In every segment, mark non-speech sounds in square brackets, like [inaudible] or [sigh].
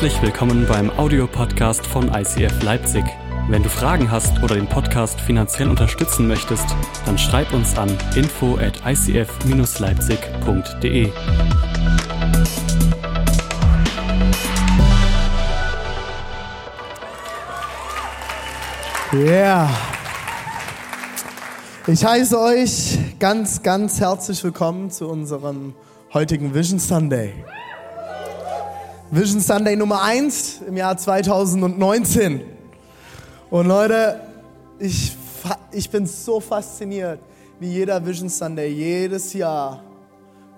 Herzlich willkommen beim Audiopodcast von ICF Leipzig. Wenn du Fragen hast oder den Podcast finanziell unterstützen möchtest, dann schreib uns an info at icf-leipzig.de. Yeah. Ich heiße euch ganz, ganz herzlich willkommen zu unserem heutigen Vision Sunday. Vision Sunday Nummer 1 im Jahr 2019. Und Leute, ich, ich bin so fasziniert, wie jeder Vision Sunday jedes Jahr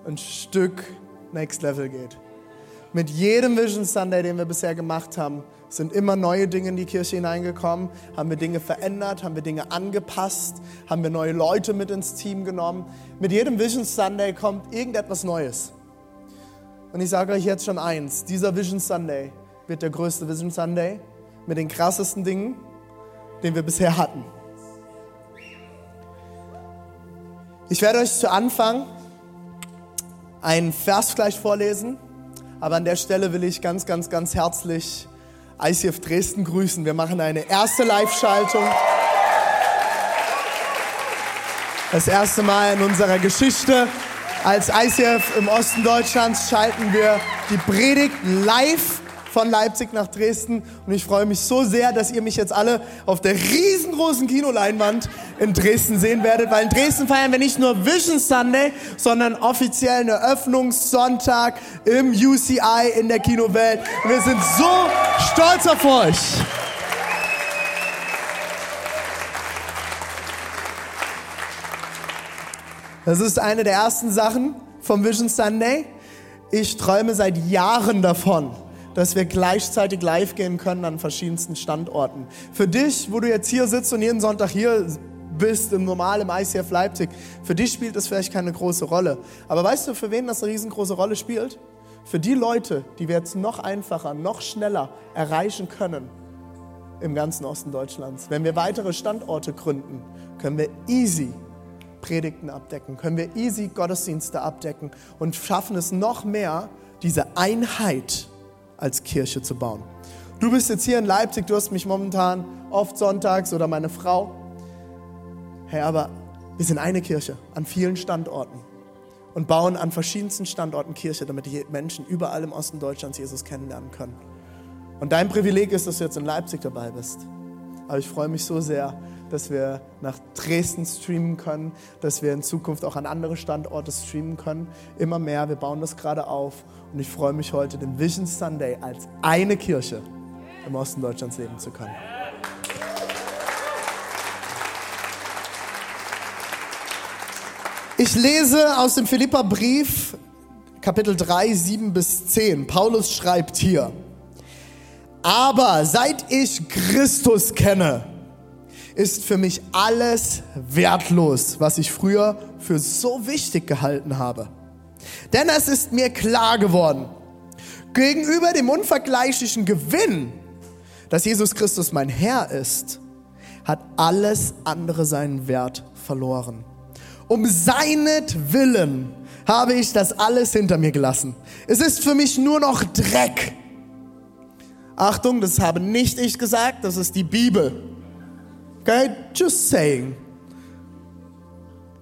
ein Stück Next Level geht. Mit jedem Vision Sunday, den wir bisher gemacht haben, sind immer neue Dinge in die Kirche hineingekommen, haben wir Dinge verändert, haben wir Dinge angepasst, haben wir neue Leute mit ins Team genommen. Mit jedem Vision Sunday kommt irgendetwas Neues. Und ich sage euch jetzt schon eins, dieser Vision Sunday wird der größte Vision Sunday mit den krassesten Dingen, den wir bisher hatten. Ich werde euch zu Anfang einen Vers gleich vorlesen, aber an der Stelle will ich ganz, ganz, ganz herzlich ICF Dresden grüßen. Wir machen eine erste Live-Schaltung. Das erste Mal in unserer Geschichte. Als ICF im Osten Deutschlands schalten wir die Predigt live von Leipzig nach Dresden. Und ich freue mich so sehr, dass ihr mich jetzt alle auf der riesengroßen Kinoleinwand in Dresden sehen werdet, weil in Dresden feiern wir nicht nur Vision Sunday, sondern offiziell einen Eröffnungssonntag im UCI in der Kinowelt. Und wir sind so stolz auf euch. Das ist eine der ersten Sachen vom Vision Sunday. Ich träume seit Jahren davon, dass wir gleichzeitig live gehen können an verschiedensten Standorten. Für dich, wo du jetzt hier sitzt und jeden Sonntag hier bist, im normalen ICF Leipzig, für dich spielt das vielleicht keine große Rolle. Aber weißt du, für wen das eine riesengroße Rolle spielt? Für die Leute, die wir jetzt noch einfacher, noch schneller erreichen können im ganzen Osten Deutschlands. Wenn wir weitere Standorte gründen, können wir easy Predigten abdecken, können wir easy Gottesdienste abdecken und schaffen es noch mehr, diese Einheit als Kirche zu bauen. Du bist jetzt hier in Leipzig, du hast mich momentan oft sonntags oder meine Frau. Hey, aber wir sind eine Kirche an vielen Standorten und bauen an verschiedensten Standorten Kirche, damit die Menschen überall im Osten Deutschlands Jesus kennenlernen können. Und dein Privileg ist, dass du jetzt in Leipzig dabei bist. Aber ich freue mich so sehr, dass wir nach Dresden streamen können, dass wir in Zukunft auch an andere Standorte streamen können. Immer mehr, wir bauen das gerade auf und ich freue mich heute, den Vision Sunday als eine Kirche im Osten Deutschlands leben zu können. Ich lese aus dem Philipperbrief, Kapitel 3, 7 bis 10. Paulus schreibt hier, aber seit ich Christus kenne, ist für mich alles wertlos, was ich früher für so wichtig gehalten habe. Denn es ist mir klar geworden, gegenüber dem unvergleichlichen Gewinn, dass Jesus Christus mein Herr ist, hat alles andere seinen Wert verloren. Um seinetwillen habe ich das alles hinter mir gelassen. Es ist für mich nur noch Dreck. Achtung, das habe nicht ich gesagt, das ist die Bibel. Okay, just saying.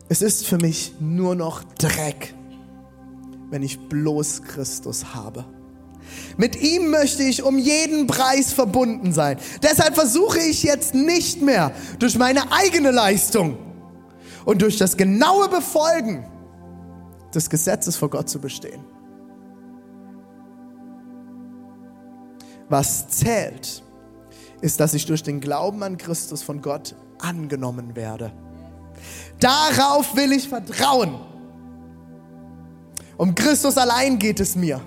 Es ist für mich nur noch Dreck, wenn ich bloß Christus habe. Mit ihm möchte ich um jeden Preis verbunden sein. Deshalb versuche ich jetzt nicht mehr durch meine eigene Leistung und durch das genaue Befolgen des Gesetzes vor Gott zu bestehen. Was zählt, ist, dass ich durch den Glauben an Christus von Gott angenommen werde. Darauf will ich vertrauen. Um Christus allein geht es mir.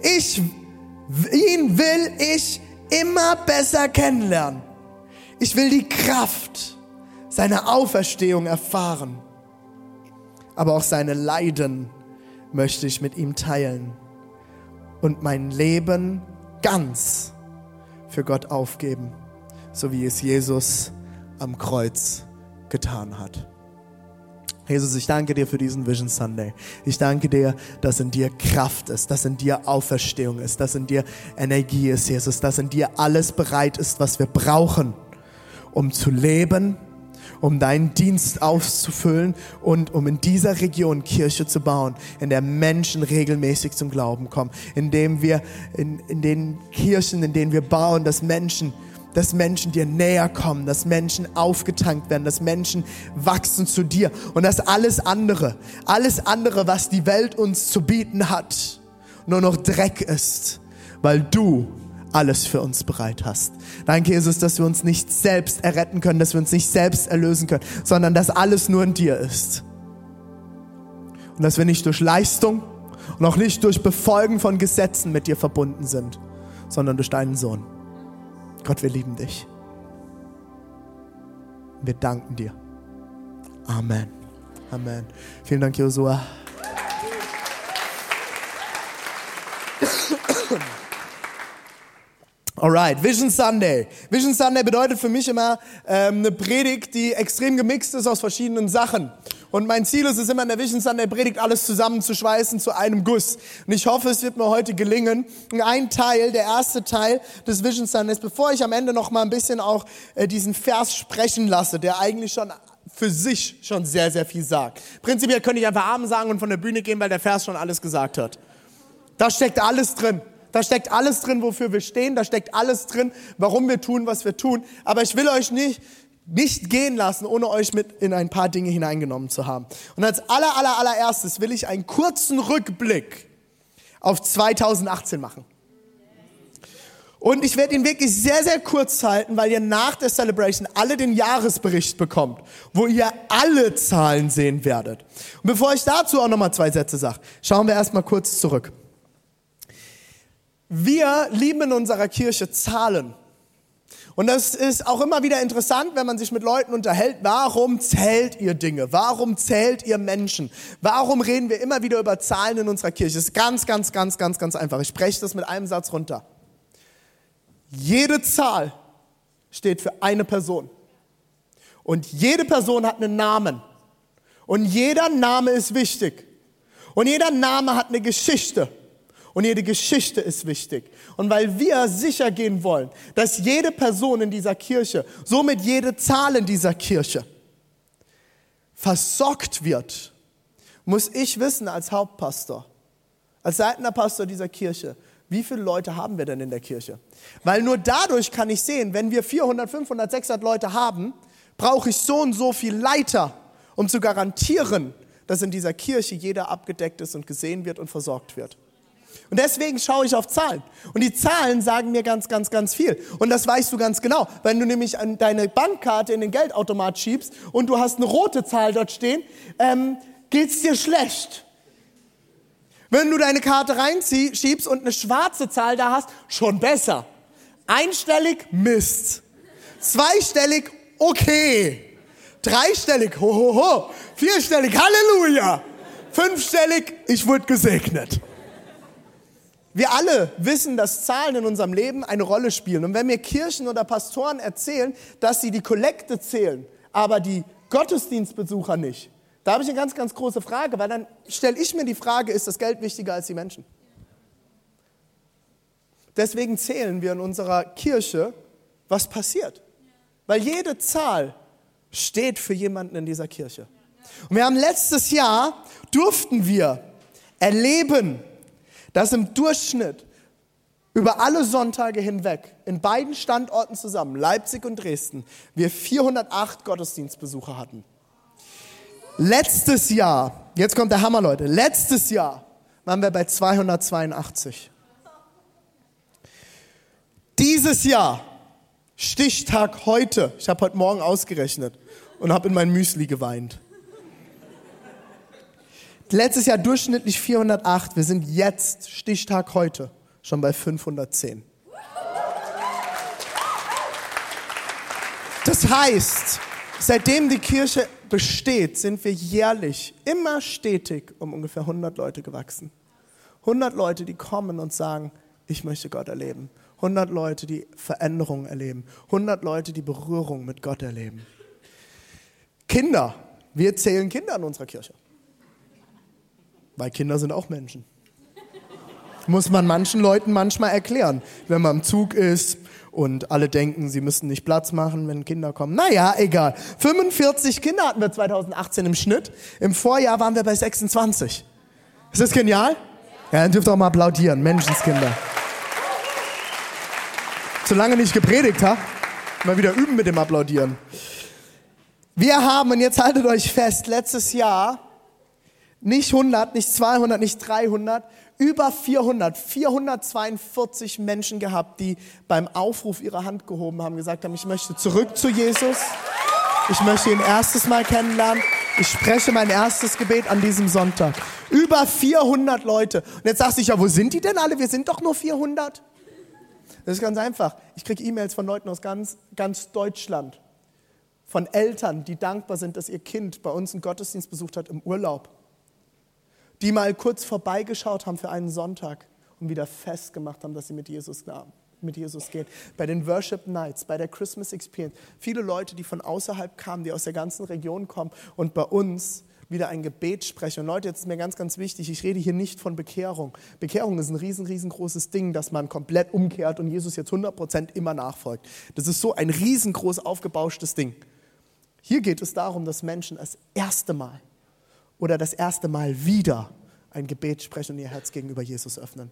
Ich, ihn will ich immer besser kennenlernen. Ich will die Kraft seiner Auferstehung erfahren. Aber auch seine Leiden möchte ich mit ihm teilen und mein Leben ganz für Gott aufgeben, so wie es Jesus am Kreuz getan hat. Jesus, ich danke dir für diesen Vision Sunday. Ich danke dir, dass in dir Kraft ist, dass in dir Auferstehung ist, dass in dir Energie ist, Jesus, dass in dir alles bereit ist, was wir brauchen, um zu leben, um deinen Dienst auszufüllen und um in dieser Region Kirche zu bauen, in der Menschen regelmäßig zum Glauben kommen, indem wir in, in den Kirchen, in denen wir bauen, dass Menschen dass Menschen dir näher kommen, dass Menschen aufgetankt werden, dass Menschen wachsen zu dir und dass alles andere, alles andere, was die Welt uns zu bieten hat, nur noch Dreck ist, weil du alles für uns bereit hast. Danke, Jesus, dass wir uns nicht selbst erretten können, dass wir uns nicht selbst erlösen können, sondern dass alles nur in dir ist. Und dass wir nicht durch Leistung und auch nicht durch Befolgen von Gesetzen mit dir verbunden sind, sondern durch deinen Sohn. Gott, wir lieben dich. Wir danken dir. Amen. Amen. Vielen Dank, Josua. Alright, Vision Sunday. Vision Sunday bedeutet für mich immer ähm, eine Predigt, die extrem gemixt ist aus verschiedenen Sachen. Und mein Ziel ist es immer in der Vision Sunday Predigt alles zusammenzuschweißen zu einem Guss. Und ich hoffe, es wird mir heute gelingen. ein Teil, der erste Teil des Vision Sundays, bevor ich am Ende noch mal ein bisschen auch äh, diesen Vers sprechen lasse, der eigentlich schon für sich schon sehr, sehr viel sagt. Prinzipiell könnte ich einfach Amen sagen und von der Bühne gehen, weil der Vers schon alles gesagt hat. Da steckt alles drin. Da steckt alles drin, wofür wir stehen. Da steckt alles drin, warum wir tun, was wir tun. Aber ich will euch nicht nicht gehen lassen, ohne euch mit in ein paar Dinge hineingenommen zu haben. Und als aller, aller, allererstes will ich einen kurzen Rückblick auf 2018 machen. Und ich werde ihn wirklich sehr, sehr kurz halten, weil ihr nach der Celebration alle den Jahresbericht bekommt, wo ihr alle Zahlen sehen werdet. Und bevor ich dazu auch nochmal zwei Sätze sage, schauen wir erstmal kurz zurück. Wir lieben in unserer Kirche Zahlen. Und das ist auch immer wieder interessant, wenn man sich mit Leuten unterhält. Warum zählt ihr Dinge? Warum zählt ihr Menschen? Warum reden wir immer wieder über Zahlen in unserer Kirche? Das ist ganz, ganz, ganz, ganz, ganz einfach. Ich spreche das mit einem Satz runter. Jede Zahl steht für eine Person. Und jede Person hat einen Namen. Und jeder Name ist wichtig. Und jeder Name hat eine Geschichte. Und jede Geschichte ist wichtig. Und weil wir sicher gehen wollen, dass jede Person in dieser Kirche, somit jede Zahl in dieser Kirche, versorgt wird, muss ich wissen als Hauptpastor, als leitender Pastor dieser Kirche, wie viele Leute haben wir denn in der Kirche? Weil nur dadurch kann ich sehen, wenn wir 400, 500, 600 Leute haben, brauche ich so und so viel Leiter, um zu garantieren, dass in dieser Kirche jeder abgedeckt ist und gesehen wird und versorgt wird. Und deswegen schaue ich auf Zahlen. Und die Zahlen sagen mir ganz, ganz, ganz viel. Und das weißt du ganz genau. Wenn du nämlich deine Bankkarte in den Geldautomat schiebst und du hast eine rote Zahl dort stehen, ähm, geht's dir schlecht. Wenn du deine Karte reinschiebst und eine schwarze Zahl da hast, schon besser. Einstellig, Mist. Zweistellig, okay. Dreistellig, hohoho. Ho, ho. Vierstellig, Halleluja. Fünfstellig, ich wurde gesegnet. Wir alle wissen, dass Zahlen in unserem Leben eine Rolle spielen. Und wenn mir Kirchen oder Pastoren erzählen, dass sie die Kollekte zählen, aber die Gottesdienstbesucher nicht, da habe ich eine ganz, ganz große Frage, weil dann stelle ich mir die Frage, ist das Geld wichtiger als die Menschen? Deswegen zählen wir in unserer Kirche, was passiert. Weil jede Zahl steht für jemanden in dieser Kirche. Und wir haben letztes Jahr, durften wir erleben, dass im Durchschnitt über alle Sonntage hinweg in beiden Standorten zusammen, Leipzig und Dresden, wir 408 Gottesdienstbesucher hatten. Letztes Jahr, jetzt kommt der Hammer, Leute, letztes Jahr waren wir bei 282. Dieses Jahr, Stichtag heute, ich habe heute Morgen ausgerechnet und habe in mein Müsli geweint. Letztes Jahr durchschnittlich 408. Wir sind jetzt, Stichtag heute, schon bei 510. Das heißt, seitdem die Kirche besteht, sind wir jährlich immer stetig um ungefähr 100 Leute gewachsen. 100 Leute, die kommen und sagen, ich möchte Gott erleben. 100 Leute, die Veränderungen erleben. 100 Leute, die Berührung mit Gott erleben. Kinder, Wir zählen Kinder in unserer Kirche. Weil Kinder sind auch Menschen. Muss man manchen Leuten manchmal erklären, wenn man im Zug ist und alle denken, sie müssten nicht Platz machen, wenn Kinder kommen. Naja, egal. 45 Kinder hatten wir 2018 im Schnitt. Im Vorjahr waren wir bei 26. Ist das genial? Ja, dann dürft ihr auch mal applaudieren. Menschenskinder. Solange nicht gepredigt ha? mal wieder üben mit dem Applaudieren. Wir haben, und jetzt haltet euch fest, letztes Jahr nicht 100, nicht 200, nicht 300, über 400, 442 Menschen gehabt, die beim Aufruf ihre Hand gehoben haben, gesagt haben, ich möchte zurück zu Jesus. Ich möchte ihn erstes Mal kennenlernen. Ich spreche mein erstes Gebet an diesem Sonntag. Über 400 Leute. Und jetzt sagst du ja, wo sind die denn alle? Wir sind doch nur 400. Das ist ganz einfach. Ich kriege E-Mails von Leuten aus ganz, ganz Deutschland. Von Eltern, die dankbar sind, dass ihr Kind bei uns einen Gottesdienst besucht hat im Urlaub die mal kurz vorbeigeschaut haben für einen Sonntag und wieder festgemacht haben, dass sie mit Jesus, mit Jesus gehen. Bei den Worship Nights, bei der Christmas Experience. Viele Leute, die von außerhalb kamen, die aus der ganzen Region kommen und bei uns wieder ein Gebet sprechen. Und Leute, jetzt ist mir ganz, ganz wichtig, ich rede hier nicht von Bekehrung. Bekehrung ist ein riesen, riesengroßes Ding, dass man komplett umkehrt und Jesus jetzt 100% immer nachfolgt. Das ist so ein riesengroß aufgebauschtes Ding. Hier geht es darum, dass Menschen das erste Mal oder das erste Mal wieder ein Gebet sprechen und ihr Herz gegenüber Jesus öffnen.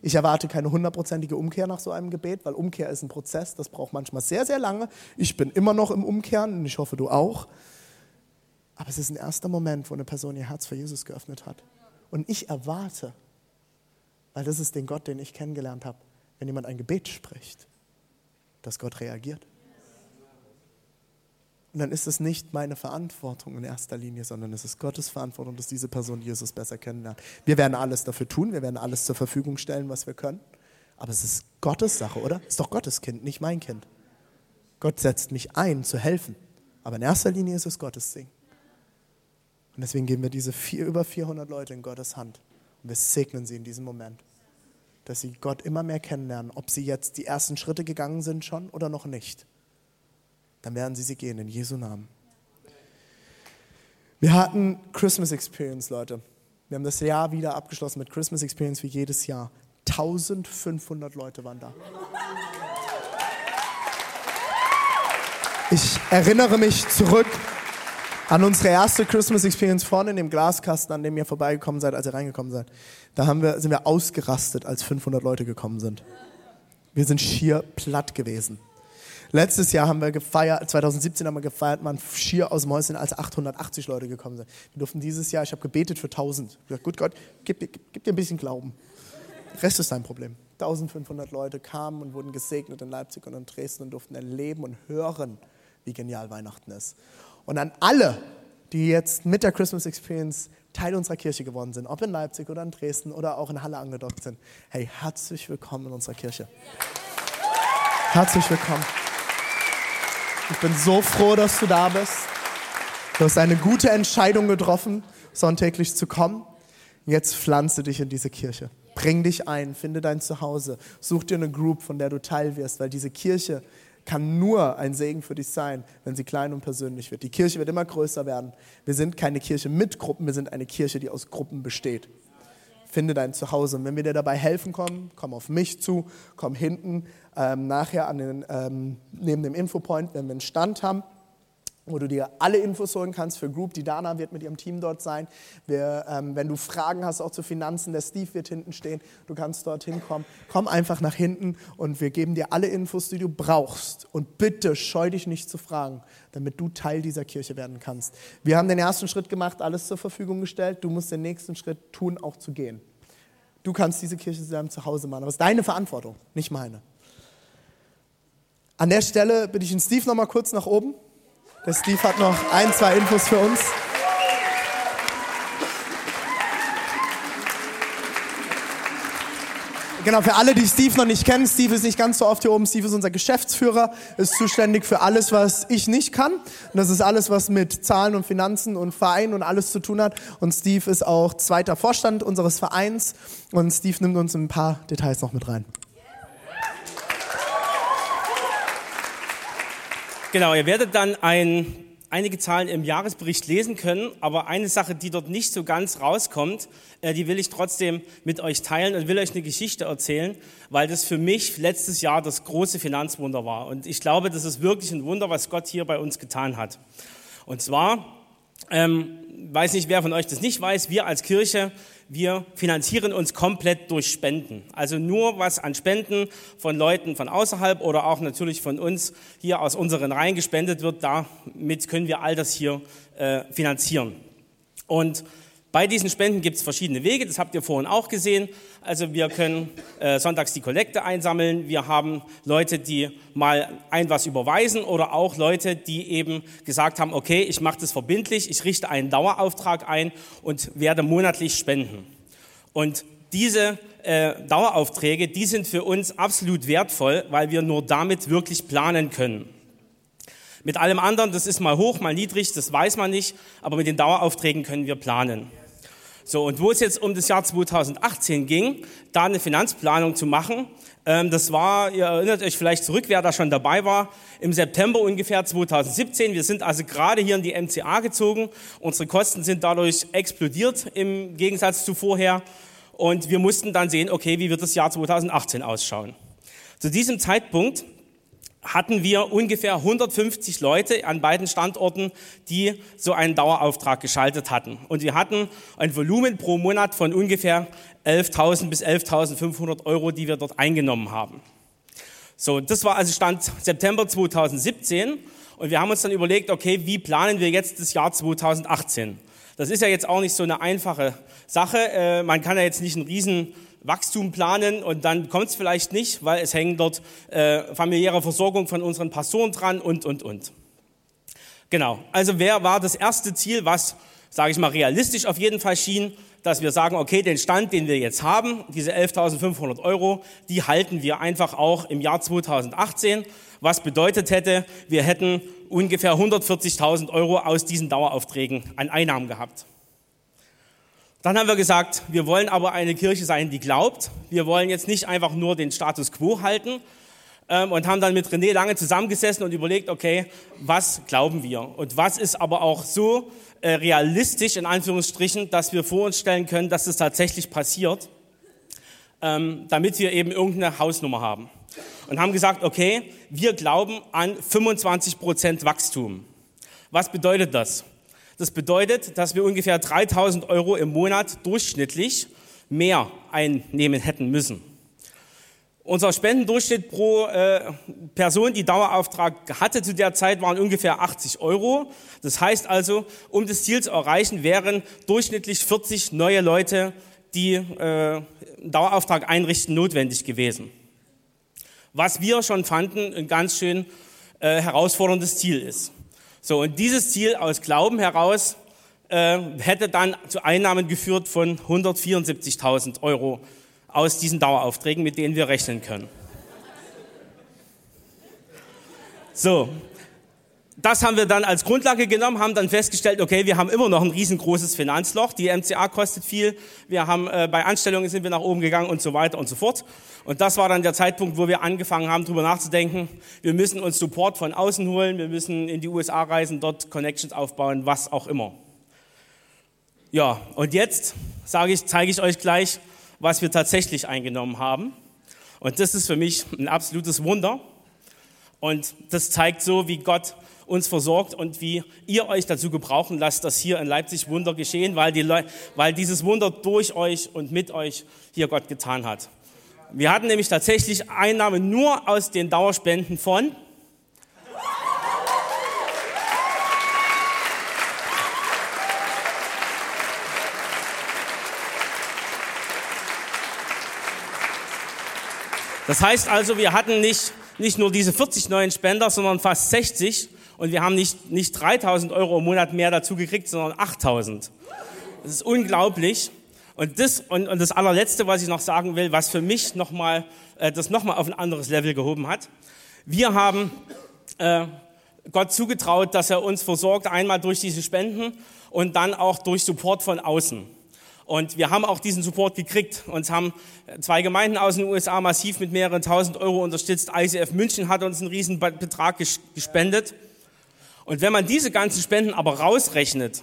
Ich erwarte keine hundertprozentige Umkehr nach so einem Gebet, weil Umkehr ist ein Prozess, das braucht manchmal sehr, sehr lange. Ich bin immer noch im Umkehren und ich hoffe, du auch. Aber es ist ein erster Moment, wo eine Person ihr Herz für Jesus geöffnet hat. Und ich erwarte, weil das ist den Gott, den ich kennengelernt habe, wenn jemand ein Gebet spricht, dass Gott reagiert. Und dann ist es nicht meine Verantwortung in erster Linie, sondern es ist Gottes Verantwortung, dass diese Person Jesus besser kennenlernt. Wir werden alles dafür tun, wir werden alles zur Verfügung stellen, was wir können. Aber es ist Gottes Sache, oder? Es ist doch Gottes Kind, nicht mein Kind. Gott setzt mich ein, zu helfen. Aber in erster Linie ist es Gottes Ding. Und deswegen geben wir diese vier, über 400 Leute in Gottes Hand. Und wir segnen sie in diesem Moment. Dass sie Gott immer mehr kennenlernen, ob sie jetzt die ersten Schritte gegangen sind schon oder noch nicht dann werden sie sie gehen in Jesu Namen. Wir hatten Christmas Experience, Leute. Wir haben das Jahr wieder abgeschlossen mit Christmas Experience wie jedes Jahr. 1500 Leute waren da. Ich erinnere mich zurück an unsere erste Christmas Experience vorne in dem Glaskasten, an dem ihr vorbeigekommen seid, als ihr reingekommen seid. Da haben wir, sind wir ausgerastet, als 500 Leute gekommen sind. Wir sind schier platt gewesen. Letztes Jahr haben wir gefeiert, 2017 haben wir gefeiert, man schier aus Mäuschen, als 880 Leute gekommen sind. Wir durften dieses Jahr, ich habe gebetet für 1000. Ich gesagt, gut Gott, gib, gib, gib dir ein bisschen Glauben. Der Rest ist dein Problem. 1500 Leute kamen und wurden gesegnet in Leipzig und in Dresden und durften erleben und hören, wie genial Weihnachten ist. Und an alle, die jetzt mit der Christmas Experience Teil unserer Kirche geworden sind, ob in Leipzig oder in Dresden oder auch in Halle angedockt sind, hey, herzlich willkommen in unserer Kirche. Herzlich willkommen. Ich bin so froh, dass du da bist. Du hast eine gute Entscheidung getroffen, sonntäglich zu kommen. Jetzt pflanze dich in diese Kirche. Bring dich ein, finde dein Zuhause. Such dir eine Group, von der du Teil wirst, weil diese Kirche kann nur ein Segen für dich sein, wenn sie klein und persönlich wird. Die Kirche wird immer größer werden. Wir sind keine Kirche mit Gruppen, wir sind eine Kirche, die aus Gruppen besteht finde dein Zuhause. Und wenn wir dir dabei helfen können, komm auf mich zu, komm hinten ähm, nachher an den, ähm, neben dem Infopoint, wenn wir einen Stand haben wo du dir alle Infos holen kannst für Group. Die Dana wird mit ihrem Team dort sein. Wir, ähm, wenn du Fragen hast, auch zu Finanzen, der Steve wird hinten stehen. Du kannst dort hinkommen. Komm einfach nach hinten und wir geben dir alle Infos, die du brauchst. Und bitte scheu dich nicht zu fragen, damit du Teil dieser Kirche werden kannst. Wir haben den ersten Schritt gemacht, alles zur Verfügung gestellt. Du musst den nächsten Schritt tun, auch zu gehen. Du kannst diese Kirche zu deinem Zuhause machen. Aber es ist deine Verantwortung, nicht meine. An der Stelle bitte ich den Steve noch mal kurz nach oben. Der Steve hat noch ein, zwei Infos für uns. Genau, für alle, die Steve noch nicht kennen, Steve ist nicht ganz so oft hier oben. Steve ist unser Geschäftsführer, ist zuständig für alles, was ich nicht kann. Und das ist alles, was mit Zahlen und Finanzen und Verein und alles zu tun hat. Und Steve ist auch zweiter Vorstand unseres Vereins. Und Steve nimmt uns ein paar Details noch mit rein. Genau, ihr werdet dann ein einige Zahlen im Jahresbericht lesen können, aber eine Sache, die dort nicht so ganz rauskommt, äh, die will ich trotzdem mit euch teilen und will euch eine Geschichte erzählen, weil das für mich letztes Jahr das große Finanzwunder war. Und ich glaube, das ist wirklich ein Wunder, was Gott hier bei uns getan hat. Und zwar, ähm, weiß nicht, wer von euch das nicht weiß, wir als Kirche wir finanzieren uns komplett durch Spenden. Also nur was an Spenden von Leuten von außerhalb oder auch natürlich von uns hier aus unseren Reihen gespendet wird, damit können wir all das hier äh, finanzieren. Und bei diesen Spenden gibt es verschiedene Wege, das habt ihr vorhin auch gesehen. Also wir können äh, sonntags die Kollekte einsammeln, wir haben Leute, die mal ein was überweisen oder auch Leute, die eben gesagt haben, okay, ich mache das verbindlich, ich richte einen Dauerauftrag ein und werde monatlich spenden. Und diese äh, Daueraufträge, die sind für uns absolut wertvoll, weil wir nur damit wirklich planen können. Mit allem anderen, das ist mal hoch, mal niedrig, das weiß man nicht, aber mit den Daueraufträgen können wir planen. So, und wo es jetzt um das Jahr 2018 ging, da eine Finanzplanung zu machen, ähm, das war, ihr erinnert euch vielleicht zurück, wer da schon dabei war, im September ungefähr 2017. Wir sind also gerade hier in die MCA gezogen. Unsere Kosten sind dadurch explodiert im Gegensatz zu vorher. Und wir mussten dann sehen, okay, wie wird das Jahr 2018 ausschauen. Zu diesem Zeitpunkt hatten wir ungefähr 150 Leute an beiden Standorten, die so einen Dauerauftrag geschaltet hatten. Und wir hatten ein Volumen pro Monat von ungefähr 11.000 bis 11.500 Euro, die wir dort eingenommen haben. So, das war also Stand September 2017. Und wir haben uns dann überlegt, okay, wie planen wir jetzt das Jahr 2018? Das ist ja jetzt auch nicht so eine einfache Sache. Äh, man kann ja jetzt nicht einen riesen Wachstum planen und dann kommt es vielleicht nicht, weil es hängen dort äh, familiäre Versorgung von unseren Pastoren dran und, und, und. Genau, also wer war das erste Ziel, was, sage ich mal, realistisch auf jeden Fall schien, dass wir sagen, okay, den Stand, den wir jetzt haben, diese 11.500 Euro, die halten wir einfach auch im Jahr 2018, was bedeutet hätte, wir hätten ungefähr 140.000 Euro aus diesen Daueraufträgen an Einnahmen gehabt. Dann haben wir gesagt, wir wollen aber eine Kirche sein, die glaubt. Wir wollen jetzt nicht einfach nur den Status quo halten ähm, und haben dann mit René lange zusammengesessen und überlegt, okay, was glauben wir? Und was ist aber auch so äh, realistisch, in Anführungsstrichen, dass wir vor uns stellen können, dass es tatsächlich passiert, ähm, damit wir eben irgendeine Hausnummer haben. Und haben gesagt, okay, wir glauben an 25 Prozent Wachstum. Was bedeutet das? Das bedeutet, dass wir ungefähr 3000 Euro im Monat durchschnittlich mehr einnehmen hätten müssen. Unser Spendendurchschnitt pro äh, Person, die Dauerauftrag hatte zu der Zeit, waren ungefähr 80 Euro. Das heißt also, um das Ziel zu erreichen, wären durchschnittlich 40 neue Leute, die äh, Dauerauftrag einrichten, notwendig gewesen. Was wir schon fanden, ein ganz schön äh, herausforderndes Ziel ist. So, und dieses Ziel aus Glauben heraus äh, hätte dann zu Einnahmen geführt von 174.000 Euro aus diesen Daueraufträgen, mit denen wir rechnen können. So, das haben wir dann als Grundlage genommen, haben dann festgestellt, okay, wir haben immer noch ein riesengroßes Finanzloch, die MCA kostet viel, wir haben äh, bei Anstellungen sind wir nach oben gegangen und so weiter und so fort. Und das war dann der Zeitpunkt, wo wir angefangen haben, darüber nachzudenken, wir müssen uns Support von außen holen, wir müssen in die USA reisen, dort Connections aufbauen, was auch immer. Ja, und jetzt sage ich, zeige ich euch gleich, was wir tatsächlich eingenommen haben. Und das ist für mich ein absolutes Wunder. Und das zeigt so, wie Gott uns versorgt und wie ihr euch dazu gebrauchen lasst, dass hier in Leipzig Wunder geschehen, weil, die weil dieses Wunder durch euch und mit euch hier Gott getan hat. Wir hatten nämlich tatsächlich Einnahmen nur aus den Dauerspenden von Das heißt also, wir hatten nicht, nicht nur diese 40 neuen Spender, sondern fast 60 und wir haben nicht, nicht 3000 Euro im Monat mehr dazu gekriegt, sondern 8000. Das ist unglaublich. Und das, und, und das allerletzte, was ich noch sagen will, was für mich nochmal, äh, das nochmal auf ein anderes Level gehoben hat. Wir haben äh, Gott zugetraut, dass er uns versorgt, einmal durch diese Spenden und dann auch durch Support von außen. Und wir haben auch diesen Support gekriegt. Uns haben zwei Gemeinden aus den USA massiv mit mehreren tausend Euro unterstützt. ICF München hat uns einen riesen Betrag gespendet. Und wenn man diese ganzen Spenden aber rausrechnet,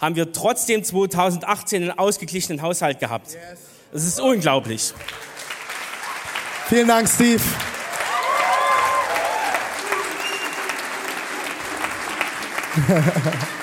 haben wir trotzdem 2018 einen ausgeglichenen Haushalt gehabt. Das ist unglaublich. Vielen Dank, Steve. [laughs]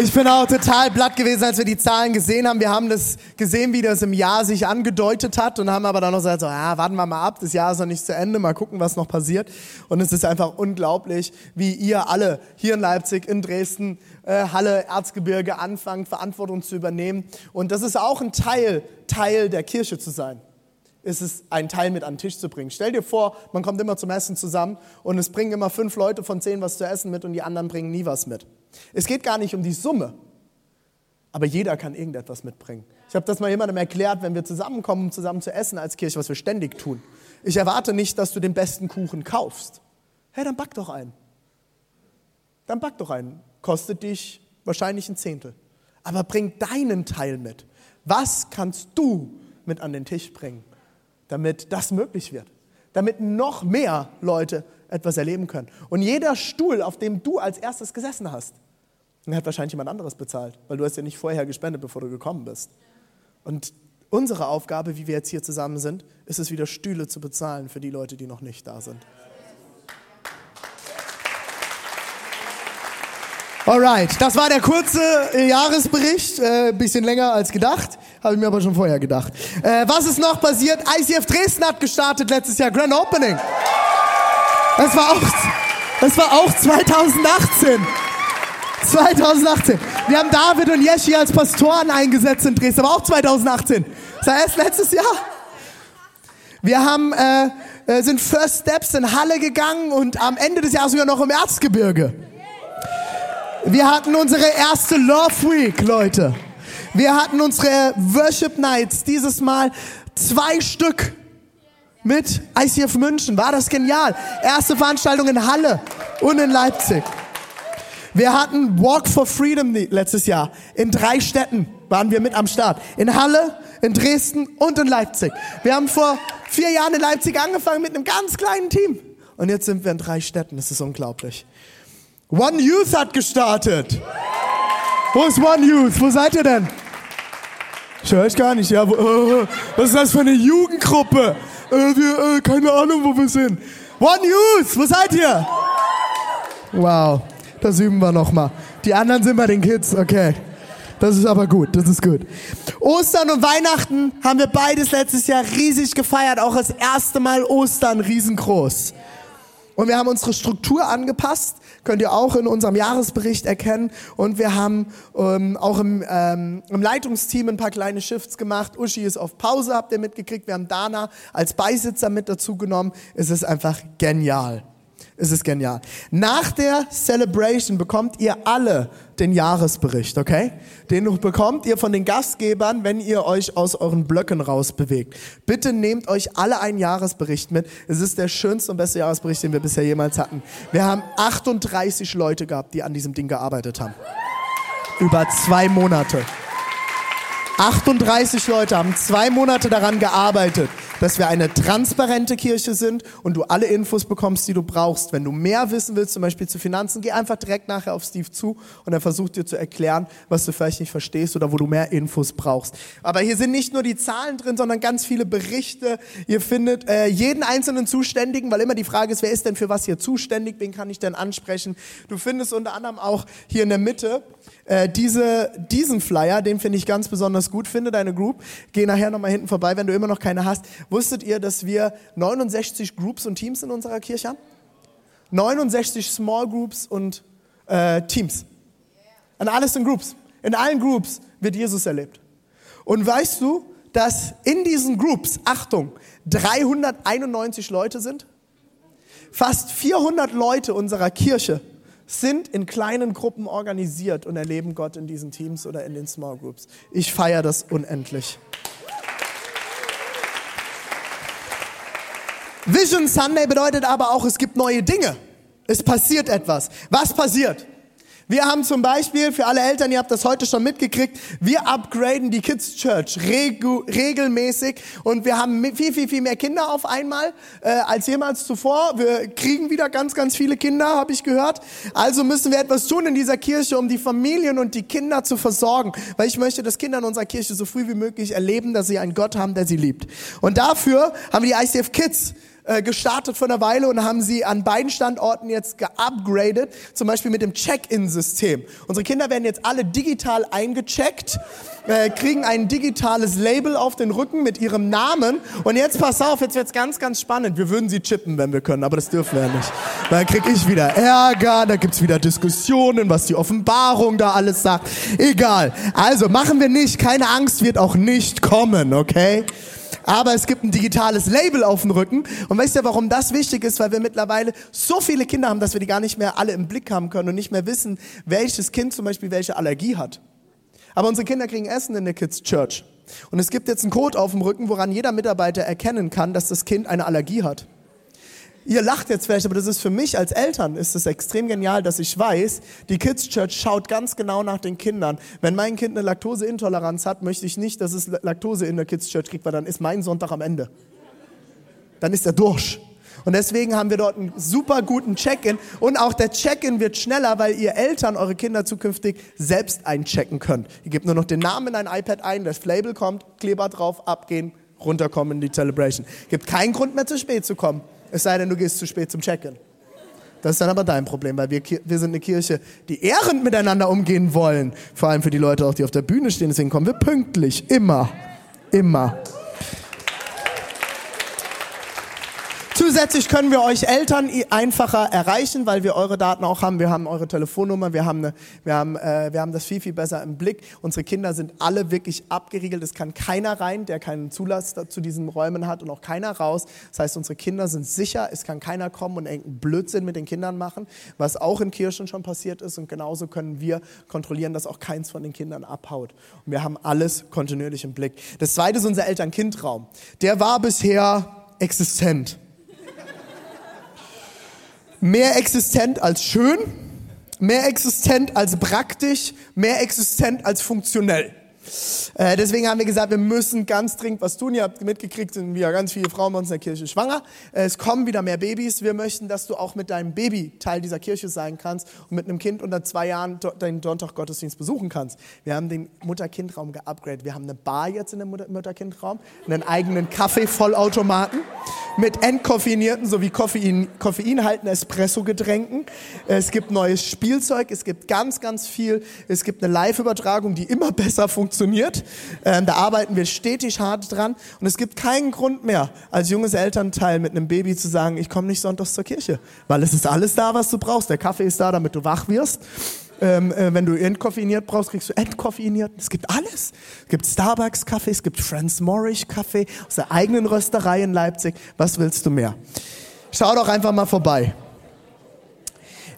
Ich bin auch total blatt gewesen, als wir die Zahlen gesehen haben. Wir haben das gesehen, wie das im Jahr sich angedeutet hat und haben aber dann noch gesagt, so, ja, warten wir mal ab, das Jahr ist noch nicht zu Ende, mal gucken, was noch passiert. Und es ist einfach unglaublich, wie ihr alle hier in Leipzig, in Dresden, äh, Halle, Erzgebirge anfangt, Verantwortung zu übernehmen. Und das ist auch ein Teil, Teil der Kirche zu sein ist es, einen Teil mit an den Tisch zu bringen. Stell dir vor, man kommt immer zum Essen zusammen und es bringen immer fünf Leute von zehn was zu essen mit und die anderen bringen nie was mit. Es geht gar nicht um die Summe, aber jeder kann irgendetwas mitbringen. Ich habe das mal jemandem erklärt, wenn wir zusammenkommen, um zusammen zu essen als Kirche, was wir ständig tun. Ich erwarte nicht, dass du den besten Kuchen kaufst. Hey, dann back doch einen. Dann back doch einen. Kostet dich wahrscheinlich ein Zehntel. Aber bring deinen Teil mit. Was kannst du mit an den Tisch bringen? Damit das möglich wird, damit noch mehr Leute etwas erleben können. Und jeder Stuhl, auf dem du als erstes gesessen hast, den hat wahrscheinlich jemand anderes bezahlt, weil du hast ja nicht vorher gespendet, bevor du gekommen bist. Und unsere Aufgabe, wie wir jetzt hier zusammen sind, ist es wieder Stühle zu bezahlen für die Leute, die noch nicht da sind. Alright, das war der kurze äh, Jahresbericht, äh, bisschen länger als gedacht, habe ich mir aber schon vorher gedacht. Äh, was ist noch passiert? ICF Dresden hat gestartet letztes Jahr, Grand Opening. Das war auch, das war auch 2018. 2018. Wir haben David und Yeshi als Pastoren eingesetzt in Dresden, aber auch 2018. Das war erst letztes Jahr. Wir haben, äh, äh, sind First Steps in Halle gegangen und am Ende des Jahres sogar noch im Erzgebirge. Wir hatten unsere erste Love Week, Leute. Wir hatten unsere Worship Nights, dieses Mal zwei Stück mit ICF München. War das genial? Erste Veranstaltung in Halle und in Leipzig. Wir hatten Walk for Freedom letztes Jahr. In drei Städten waren wir mit am Start. In Halle, in Dresden und in Leipzig. Wir haben vor vier Jahren in Leipzig angefangen mit einem ganz kleinen Team. Und jetzt sind wir in drei Städten. Das ist unglaublich. One Youth hat gestartet. Wo ist One Youth? Wo seid ihr denn? Ich höre euch gar nicht. Ja, wo, äh, was ist das für eine Jugendgruppe? Äh, wir, äh, keine Ahnung, wo wir sind. One Youth, wo seid ihr? Wow, das üben wir nochmal. Die anderen sind bei den Kids, okay. Das ist aber gut, das ist gut. Ostern und Weihnachten haben wir beides letztes Jahr riesig gefeiert. Auch das erste Mal Ostern riesengroß. Und wir haben unsere Struktur angepasst, könnt ihr auch in unserem Jahresbericht erkennen. Und wir haben ähm, auch im, ähm, im Leitungsteam ein paar kleine Shifts gemacht. Uschi ist auf Pause, habt ihr mitgekriegt. Wir haben Dana als Beisitzer mit dazu genommen. Es ist einfach genial. Es ist genial. Nach der Celebration bekommt ihr alle den Jahresbericht, okay? Den bekommt ihr von den Gastgebern, wenn ihr euch aus euren Blöcken rausbewegt. Bitte nehmt euch alle einen Jahresbericht mit. Es ist der schönste und beste Jahresbericht, den wir bisher jemals hatten. Wir haben 38 Leute gehabt, die an diesem Ding gearbeitet haben. Über zwei Monate. 38 Leute haben zwei Monate daran gearbeitet, dass wir eine transparente Kirche sind und du alle Infos bekommst, die du brauchst. Wenn du mehr wissen willst, zum Beispiel zu Finanzen, geh einfach direkt nachher auf Steve zu und er versucht dir zu erklären, was du vielleicht nicht verstehst oder wo du mehr Infos brauchst. Aber hier sind nicht nur die Zahlen drin, sondern ganz viele Berichte. Ihr findet äh, jeden einzelnen Zuständigen, weil immer die Frage ist, wer ist denn für was hier zuständig, wen kann ich denn ansprechen. Du findest unter anderem auch hier in der Mitte äh, diese, diesen Flyer, den finde ich ganz besonders gut. Finde deine Group. Geh nachher nochmal hinten vorbei, wenn du immer noch keine hast. Wusstet ihr, dass wir 69 Groups und Teams in unserer Kirche haben? 69 Small Groups und äh, Teams. Und alles in Groups. In allen Groups wird Jesus erlebt. Und weißt du, dass in diesen Groups, Achtung, 391 Leute sind? Fast 400 Leute unserer Kirche sind in kleinen Gruppen organisiert und erleben Gott in diesen Teams oder in den Small Groups. Ich feiere das unendlich. Vision Sunday bedeutet aber auch, es gibt neue Dinge. Es passiert etwas. Was passiert? Wir haben zum Beispiel, für alle Eltern, ihr habt das heute schon mitgekriegt, wir upgraden die Kids Church regu regelmäßig und wir haben viel, viel, viel mehr Kinder auf einmal äh, als jemals zuvor. Wir kriegen wieder ganz, ganz viele Kinder, habe ich gehört. Also müssen wir etwas tun in dieser Kirche, um die Familien und die Kinder zu versorgen, weil ich möchte, dass Kinder in unserer Kirche so früh wie möglich erleben, dass sie einen Gott haben, der sie liebt. Und dafür haben wir die ICF Kids äh, gestartet vor einer Weile und haben sie an beiden Standorten jetzt geupgradet, zum Beispiel mit dem Check-in-System. Unsere Kinder werden jetzt alle digital eingecheckt, äh, kriegen ein digitales Label auf den Rücken mit ihrem Namen. Und jetzt pass auf, jetzt wird's ganz, ganz spannend. Wir würden sie chippen, wenn wir können, aber das dürfen wir ja nicht. Dann krieg ich wieder Ärger, da gibt's wieder Diskussionen, was die Offenbarung da alles sagt. Egal. Also machen wir nicht. Keine Angst wird auch nicht kommen, okay? Aber es gibt ein digitales Label auf dem Rücken. Und weißt du, warum das wichtig ist? Weil wir mittlerweile so viele Kinder haben, dass wir die gar nicht mehr alle im Blick haben können und nicht mehr wissen, welches Kind zum Beispiel welche Allergie hat. Aber unsere Kinder kriegen Essen in der Kids Church. Und es gibt jetzt einen Code auf dem Rücken, woran jeder Mitarbeiter erkennen kann, dass das Kind eine Allergie hat. Ihr lacht jetzt vielleicht, aber das ist für mich als Eltern ist es extrem genial, dass ich weiß, die Kids Church schaut ganz genau nach den Kindern. Wenn mein Kind eine Laktoseintoleranz hat, möchte ich nicht, dass es Laktose in der Kids Church kriegt, weil dann ist mein Sonntag am Ende. Dann ist er durch. Und deswegen haben wir dort einen super guten Check-in. Und auch der Check-in wird schneller, weil ihr Eltern eure Kinder zukünftig selbst einchecken könnt. Ihr gebt nur noch den Namen in ein iPad ein, das Label kommt, Kleber drauf, abgehen, runterkommen in die Celebration. Gibt keinen Grund mehr zu spät zu kommen. Es sei denn, du gehst zu spät zum Checken. Das ist dann aber dein Problem, weil wir, wir sind eine Kirche, die ehrend miteinander umgehen wollen. Vor allem für die Leute auch, die auf der Bühne stehen. Deswegen kommen wir pünktlich. Immer. Immer. Zusätzlich können wir euch Eltern einfacher erreichen, weil wir eure Daten auch haben. Wir haben eure Telefonnummer, wir haben, eine, wir haben, äh, wir haben das viel, viel besser im Blick. Unsere Kinder sind alle wirklich abgeriegelt. Es kann keiner rein, der keinen Zulass zu diesen Räumen hat und auch keiner raus. Das heißt, unsere Kinder sind sicher. Es kann keiner kommen und irgendeinen Blödsinn mit den Kindern machen, was auch in Kirchen schon passiert ist. Und genauso können wir kontrollieren, dass auch keins von den Kindern abhaut. Und wir haben alles kontinuierlich im Blick. Das zweite ist unser Eltern-Kind-Raum. Der war bisher existent mehr existent als schön, mehr existent als praktisch, mehr existent als funktionell. Äh, deswegen haben wir gesagt, wir müssen ganz dringend was tun. Ihr habt mitgekriegt, sind wieder ganz viele Frauen bei uns in der Kirche schwanger. Äh, es kommen wieder mehr Babys. Wir möchten, dass du auch mit deinem Baby Teil dieser Kirche sein kannst und mit einem Kind unter zwei Jahren deinen Sonntag-Gottesdienst besuchen kannst. Wir haben den Mutter-Kind-Raum geupgradet. Wir haben eine Bar jetzt in dem Mutter-Kind-Raum, einen eigenen Kaffee-Vollautomaten mit entkoffeinierten sowie Koffein, Espresso-Getränken. Es gibt neues Spielzeug, es gibt ganz, ganz viel. Es gibt eine Live-Übertragung, die immer besser funktioniert funktioniert. Ähm, da arbeiten wir stetig hart dran. Und es gibt keinen Grund mehr, als junges Elternteil mit einem Baby zu sagen, ich komme nicht sonntags zur Kirche. Weil es ist alles da, was du brauchst. Der Kaffee ist da, damit du wach wirst. Ähm, äh, wenn du entkoffeiniert brauchst, kriegst du entkoffeiniert. Es gibt alles. Es gibt Starbucks-Kaffee, es gibt Franz Morrich-Kaffee aus der eigenen Rösterei in Leipzig. Was willst du mehr? Schau doch einfach mal vorbei.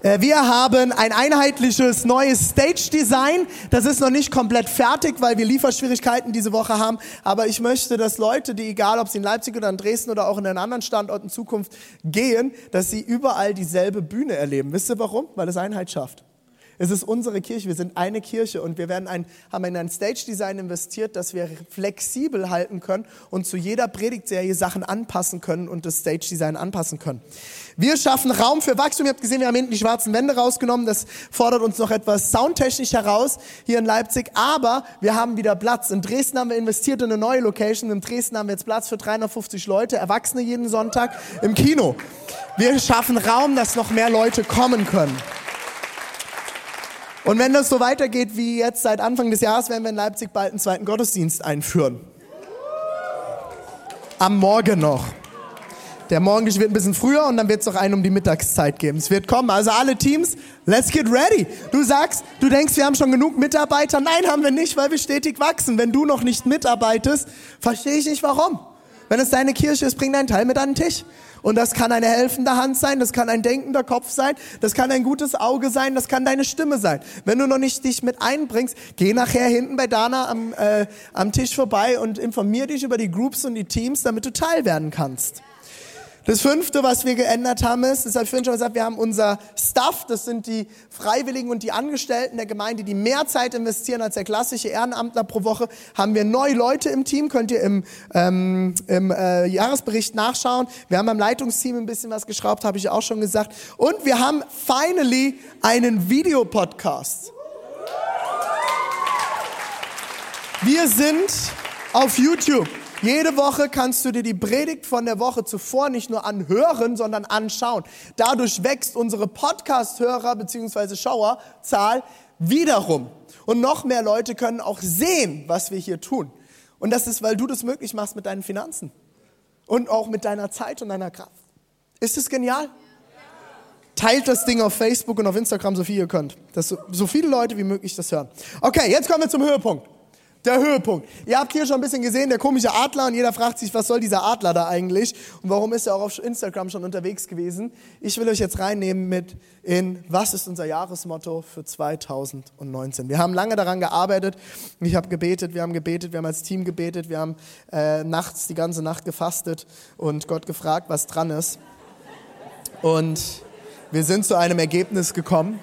Äh, wir haben ein einheitliches neues Stage-Design. Das ist noch nicht komplett fertig, weil wir Lieferschwierigkeiten diese Woche haben. Aber ich möchte, dass Leute, die egal ob sie in Leipzig oder in Dresden oder auch in den anderen Standorten in Zukunft gehen, dass sie überall dieselbe Bühne erleben. Wisst ihr warum? Weil es Einheit schafft. Es ist unsere Kirche, wir sind eine Kirche und wir werden ein, haben in ein Stage-Design investiert, dass wir flexibel halten können und zu jeder Predigtserie Sachen anpassen können und das Stage-Design anpassen können. Wir schaffen Raum für Wachstum. Ihr habt gesehen, wir haben hinten die schwarzen Wände rausgenommen. Das fordert uns noch etwas soundtechnisch heraus hier in Leipzig. Aber wir haben wieder Platz. In Dresden haben wir investiert in eine neue Location. In Dresden haben wir jetzt Platz für 350 Leute, Erwachsene jeden Sonntag im Kino. Wir schaffen Raum, dass noch mehr Leute kommen können. Und wenn das so weitergeht wie jetzt seit Anfang des Jahres, werden wir in Leipzig bald einen zweiten Gottesdienst einführen. Am Morgen noch. Der Morgen wird ein bisschen früher und dann wird es noch einen um die Mittagszeit geben. Es wird kommen. Also alle Teams, let's get ready. Du sagst, du denkst, wir haben schon genug Mitarbeiter. Nein, haben wir nicht, weil wir stetig wachsen. Wenn du noch nicht mitarbeitest, verstehe ich nicht warum. Wenn es deine Kirche ist, bring deinen Teil mit an den Tisch. Und das kann eine helfende Hand sein, das kann ein denkender Kopf sein, das kann ein gutes Auge sein, das kann deine Stimme sein. Wenn du noch nicht dich mit einbringst, geh nachher hinten bei Dana am, äh, am Tisch vorbei und informier dich über die Groups und die Teams, damit du Teil werden kannst. Das fünfte, was wir geändert haben, ist, das habe ich vorhin schon gesagt, wir haben unser Staff, das sind die Freiwilligen und die Angestellten der Gemeinde, die mehr Zeit investieren als der klassische Ehrenamtler pro Woche, haben wir neue Leute im Team, könnt ihr im, ähm, im äh, Jahresbericht nachschauen. Wir haben am Leitungsteam ein bisschen was geschraubt, habe ich auch schon gesagt. Und wir haben finally einen Videopodcast. Wir sind auf YouTube. Jede Woche kannst du dir die Predigt von der Woche zuvor nicht nur anhören, sondern anschauen. Dadurch wächst unsere Podcast-Hörer bzw. Schauerzahl wiederum. Und noch mehr Leute können auch sehen, was wir hier tun. Und das ist, weil du das möglich machst mit deinen Finanzen und auch mit deiner Zeit und deiner Kraft. Ist es genial? Teilt das Ding auf Facebook und auf Instagram, so viel ihr könnt, dass so, so viele Leute wie möglich das hören. Okay, jetzt kommen wir zum Höhepunkt. Der Höhepunkt. Ihr habt hier schon ein bisschen gesehen, der komische Adler und jeder fragt sich, was soll dieser Adler da eigentlich und warum ist er auch auf Instagram schon unterwegs gewesen. Ich will euch jetzt reinnehmen mit in, was ist unser Jahresmotto für 2019. Wir haben lange daran gearbeitet, ich habe gebetet, wir haben gebetet, wir haben als Team gebetet, wir haben äh, nachts die ganze Nacht gefastet und Gott gefragt, was dran ist. Und wir sind zu einem Ergebnis gekommen.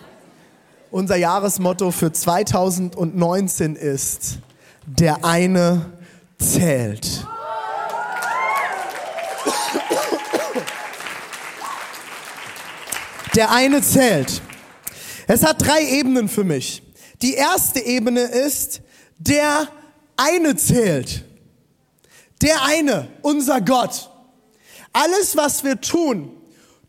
Unser Jahresmotto für 2019 ist, der eine zählt. Der eine zählt. Es hat drei Ebenen für mich. Die erste Ebene ist, der eine zählt. Der eine, unser Gott. Alles, was wir tun,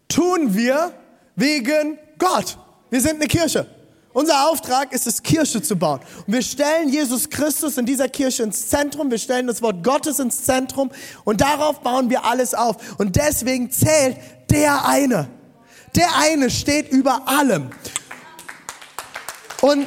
tun wir wegen Gott. Wir sind eine Kirche. Unser Auftrag ist es, Kirche zu bauen. Und wir stellen Jesus Christus in dieser Kirche ins Zentrum. Wir stellen das Wort Gottes ins Zentrum. Und darauf bauen wir alles auf. Und deswegen zählt der eine. Der eine steht über allem. Und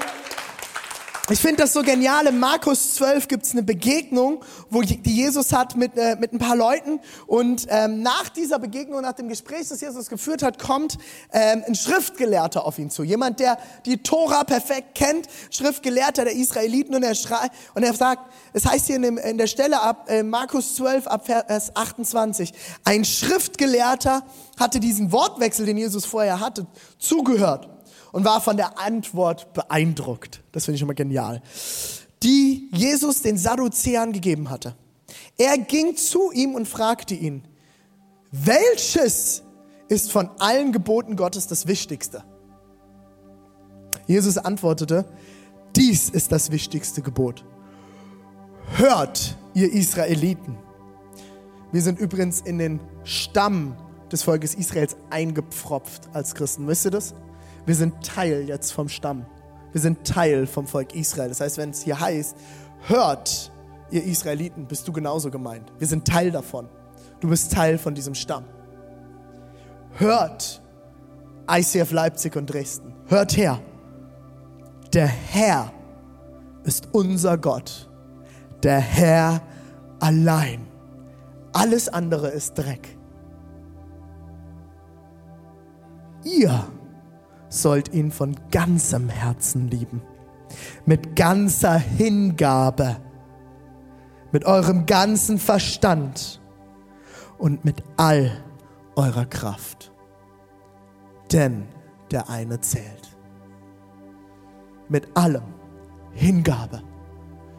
ich finde das so genial. In Markus 12 gibt es eine Begegnung, wo die Jesus hat mit, äh, mit ein paar Leuten. Und ähm, nach dieser Begegnung, nach dem Gespräch, das Jesus geführt hat, kommt ähm, ein Schriftgelehrter auf ihn zu. Jemand, der die Tora perfekt kennt, Schriftgelehrter der Israeliten. Und er, schreit, und er sagt, es heißt hier in, dem, in der Stelle ab äh, Markus 12, ab Vers 28, ein Schriftgelehrter hatte diesen Wortwechsel, den Jesus vorher hatte, zugehört und war von der Antwort beeindruckt. Das finde ich immer genial. Die Jesus den Sadduzäern gegeben hatte. Er ging zu ihm und fragte ihn, welches ist von allen Geboten Gottes das Wichtigste? Jesus antwortete, dies ist das wichtigste Gebot. Hört, ihr Israeliten. Wir sind übrigens in den Stamm des Volkes Israels eingepfropft als Christen. Wisst ihr das? Wir sind Teil jetzt vom Stamm. Wir sind Teil vom Volk Israel. Das heißt, wenn es hier heißt, hört, ihr Israeliten, bist du genauso gemeint. Wir sind Teil davon. Du bist Teil von diesem Stamm. Hört, ICF Leipzig und Dresden. Hört her. Der Herr ist unser Gott. Der Herr allein. Alles andere ist Dreck. Ihr sollt ihn von ganzem Herzen lieben, mit ganzer Hingabe, mit eurem ganzen Verstand und mit all eurer Kraft. Denn der eine zählt. Mit allem. Hingabe.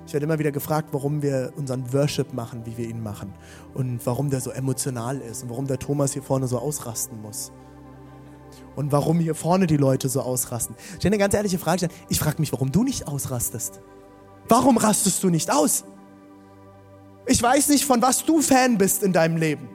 Ich werde immer wieder gefragt, warum wir unseren Worship machen, wie wir ihn machen. Und warum der so emotional ist und warum der Thomas hier vorne so ausrasten muss und warum hier vorne die Leute so ausrasten. Ich will eine ganz ehrliche Frage. Ich frage mich, warum du nicht ausrastest. Warum rastest du nicht aus? Ich weiß nicht, von was du Fan bist in deinem Leben.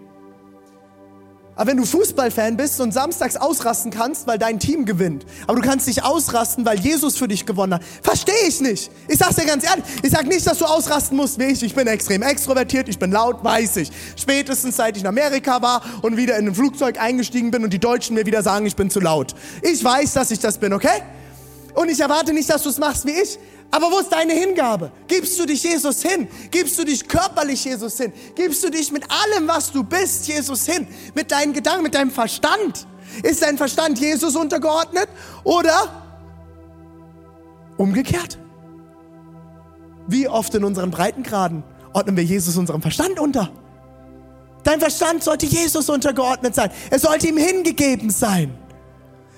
Aber wenn du Fußballfan bist und samstags ausrasten kannst, weil dein Team gewinnt, aber du kannst nicht ausrasten, weil Jesus für dich gewonnen hat, verstehe ich nicht. Ich sag's dir ganz ehrlich, ich sag nicht, dass du ausrasten musst wie ich. Ich bin extrem extrovertiert, ich bin laut, weiß ich. Spätestens seit ich in Amerika war und wieder in ein Flugzeug eingestiegen bin und die Deutschen mir wieder sagen, ich bin zu laut. Ich weiß, dass ich das bin, okay? Und ich erwarte nicht, dass du es machst wie ich, aber wo ist deine Hingabe? Gibst du dich Jesus hin? Gibst du dich körperlich Jesus hin? Gibst du dich mit allem, was du bist, Jesus hin? Mit deinen Gedanken, mit deinem Verstand? Ist dein Verstand Jesus untergeordnet oder umgekehrt? Wie oft in unseren Breitengraden ordnen wir Jesus unserem Verstand unter? Dein Verstand sollte Jesus untergeordnet sein. Er sollte ihm hingegeben sein.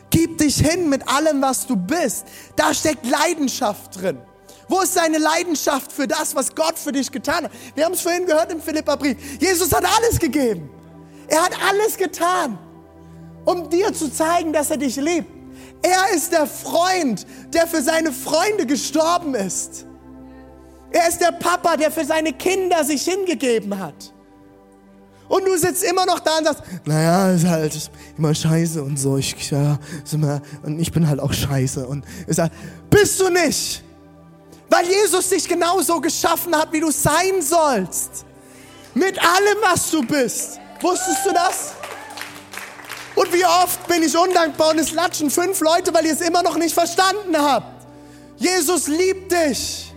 Gib dich hin mit allem, was du bist. Da steckt Leidenschaft drin. Wo ist deine Leidenschaft für das, was Gott für dich getan hat? Wir haben es vorhin gehört im Philipperbrief. Jesus hat alles gegeben. Er hat alles getan, um dir zu zeigen, dass er dich liebt. Er ist der Freund, der für seine Freunde gestorben ist. Er ist der Papa, der für seine Kinder sich hingegeben hat. Und du sitzt immer noch da und sagst, naja, ist halt immer scheiße und so. Ich, ja, ist immer, und ich bin halt auch scheiße. Und ich sag, bist du nicht. Weil Jesus dich genauso geschaffen hat, wie du sein sollst. Mit allem, was du bist. Wusstest du das? Und wie oft bin ich undankbar und es latschen fünf Leute, weil ihr es immer noch nicht verstanden habt. Jesus liebt dich.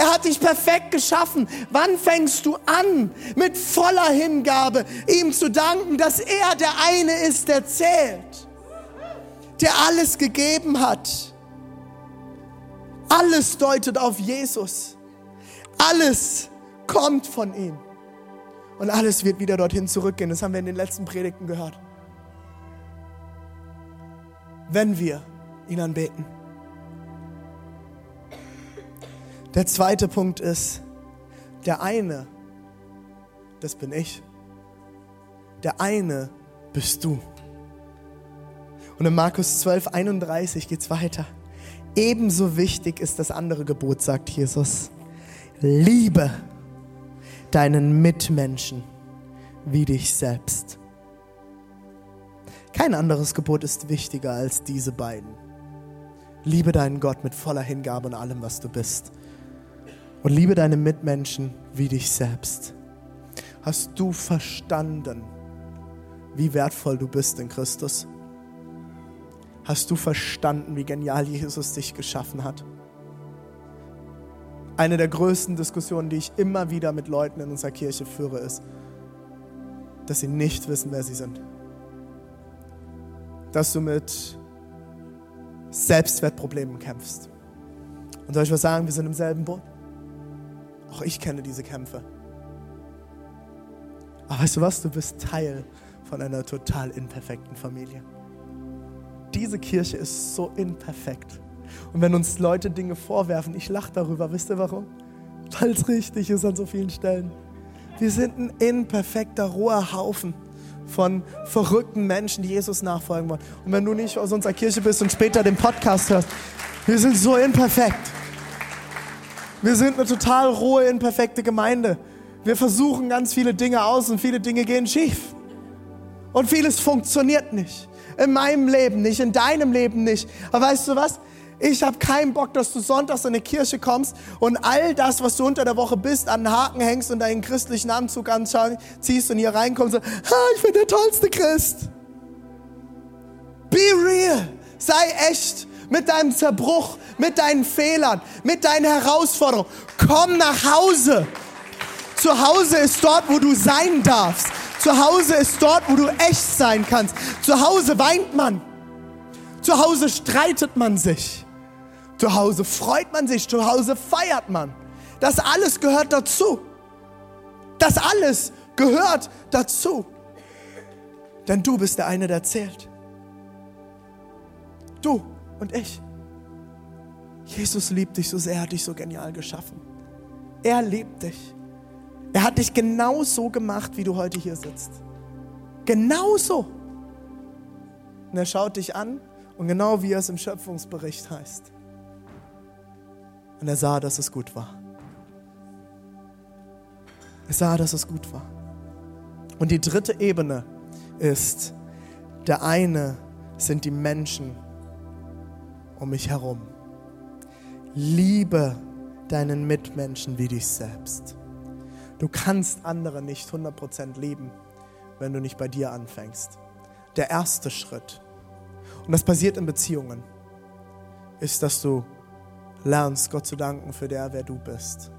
Er hat dich perfekt geschaffen. Wann fängst du an, mit voller Hingabe ihm zu danken, dass er der eine ist, der zählt, der alles gegeben hat? Alles deutet auf Jesus. Alles kommt von ihm. Und alles wird wieder dorthin zurückgehen. Das haben wir in den letzten Predigten gehört. Wenn wir ihn anbeten. Der zweite Punkt ist, der eine, das bin ich. Der eine bist du. Und in Markus 12, 31 geht es weiter. Ebenso wichtig ist das andere Gebot, sagt Jesus. Liebe deinen Mitmenschen wie dich selbst. Kein anderes Gebot ist wichtiger als diese beiden. Liebe deinen Gott mit voller Hingabe und allem, was du bist. Und liebe deine Mitmenschen wie dich selbst. Hast du verstanden, wie wertvoll du bist in Christus? Hast du verstanden, wie genial Jesus dich geschaffen hat? Eine der größten Diskussionen, die ich immer wieder mit Leuten in unserer Kirche führe, ist, dass sie nicht wissen, wer sie sind. Dass du mit Selbstwertproblemen kämpfst. Und soll ich was sagen, wir sind im selben Boot. Auch ich kenne diese Kämpfe. Aber weißt du was, du bist Teil von einer total imperfekten Familie. Diese Kirche ist so imperfekt. Und wenn uns Leute Dinge vorwerfen, ich lache darüber, wisst ihr warum? Weil es richtig ist an so vielen Stellen. Wir sind ein imperfekter, roher Haufen von verrückten Menschen, die Jesus nachfolgen wollen. Und wenn du nicht aus unserer Kirche bist und später den Podcast hörst, wir sind so imperfekt. Wir sind eine total rohe, imperfekte Gemeinde. Wir versuchen ganz viele Dinge aus und viele Dinge gehen schief. Und vieles funktioniert nicht. In meinem Leben nicht, in deinem Leben nicht. Aber weißt du was? Ich habe keinen Bock, dass du sonntags in die Kirche kommst und all das, was du unter der Woche bist, an den Haken hängst und deinen christlichen Anzug anziehst und hier reinkommst und sagst, ich bin der tollste Christ. Be real. Sei echt mit deinem Zerbruch, mit deinen Fehlern, mit deinen Herausforderungen. Komm nach Hause. Zu Hause ist dort, wo du sein darfst. Zu Hause ist dort, wo du echt sein kannst. Zu Hause weint man. Zu Hause streitet man sich. Zu Hause freut man sich. Zu Hause feiert man. Das alles gehört dazu. Das alles gehört dazu. Denn du bist der eine, der zählt. Du und ich. Jesus liebt dich so sehr, er hat dich so genial geschaffen. Er liebt dich. Er hat dich genau so gemacht, wie du heute hier sitzt. Genau so. Und er schaut dich an und genau wie es im Schöpfungsbericht heißt. Und er sah, dass es gut war. Er sah, dass es gut war. Und die dritte Ebene ist, der eine sind die Menschen um mich herum. Liebe deinen Mitmenschen wie dich selbst. Du kannst andere nicht 100% lieben, wenn du nicht bei dir anfängst. Der erste Schritt, und das passiert in Beziehungen, ist, dass du lernst, Gott zu danken für der, wer du bist.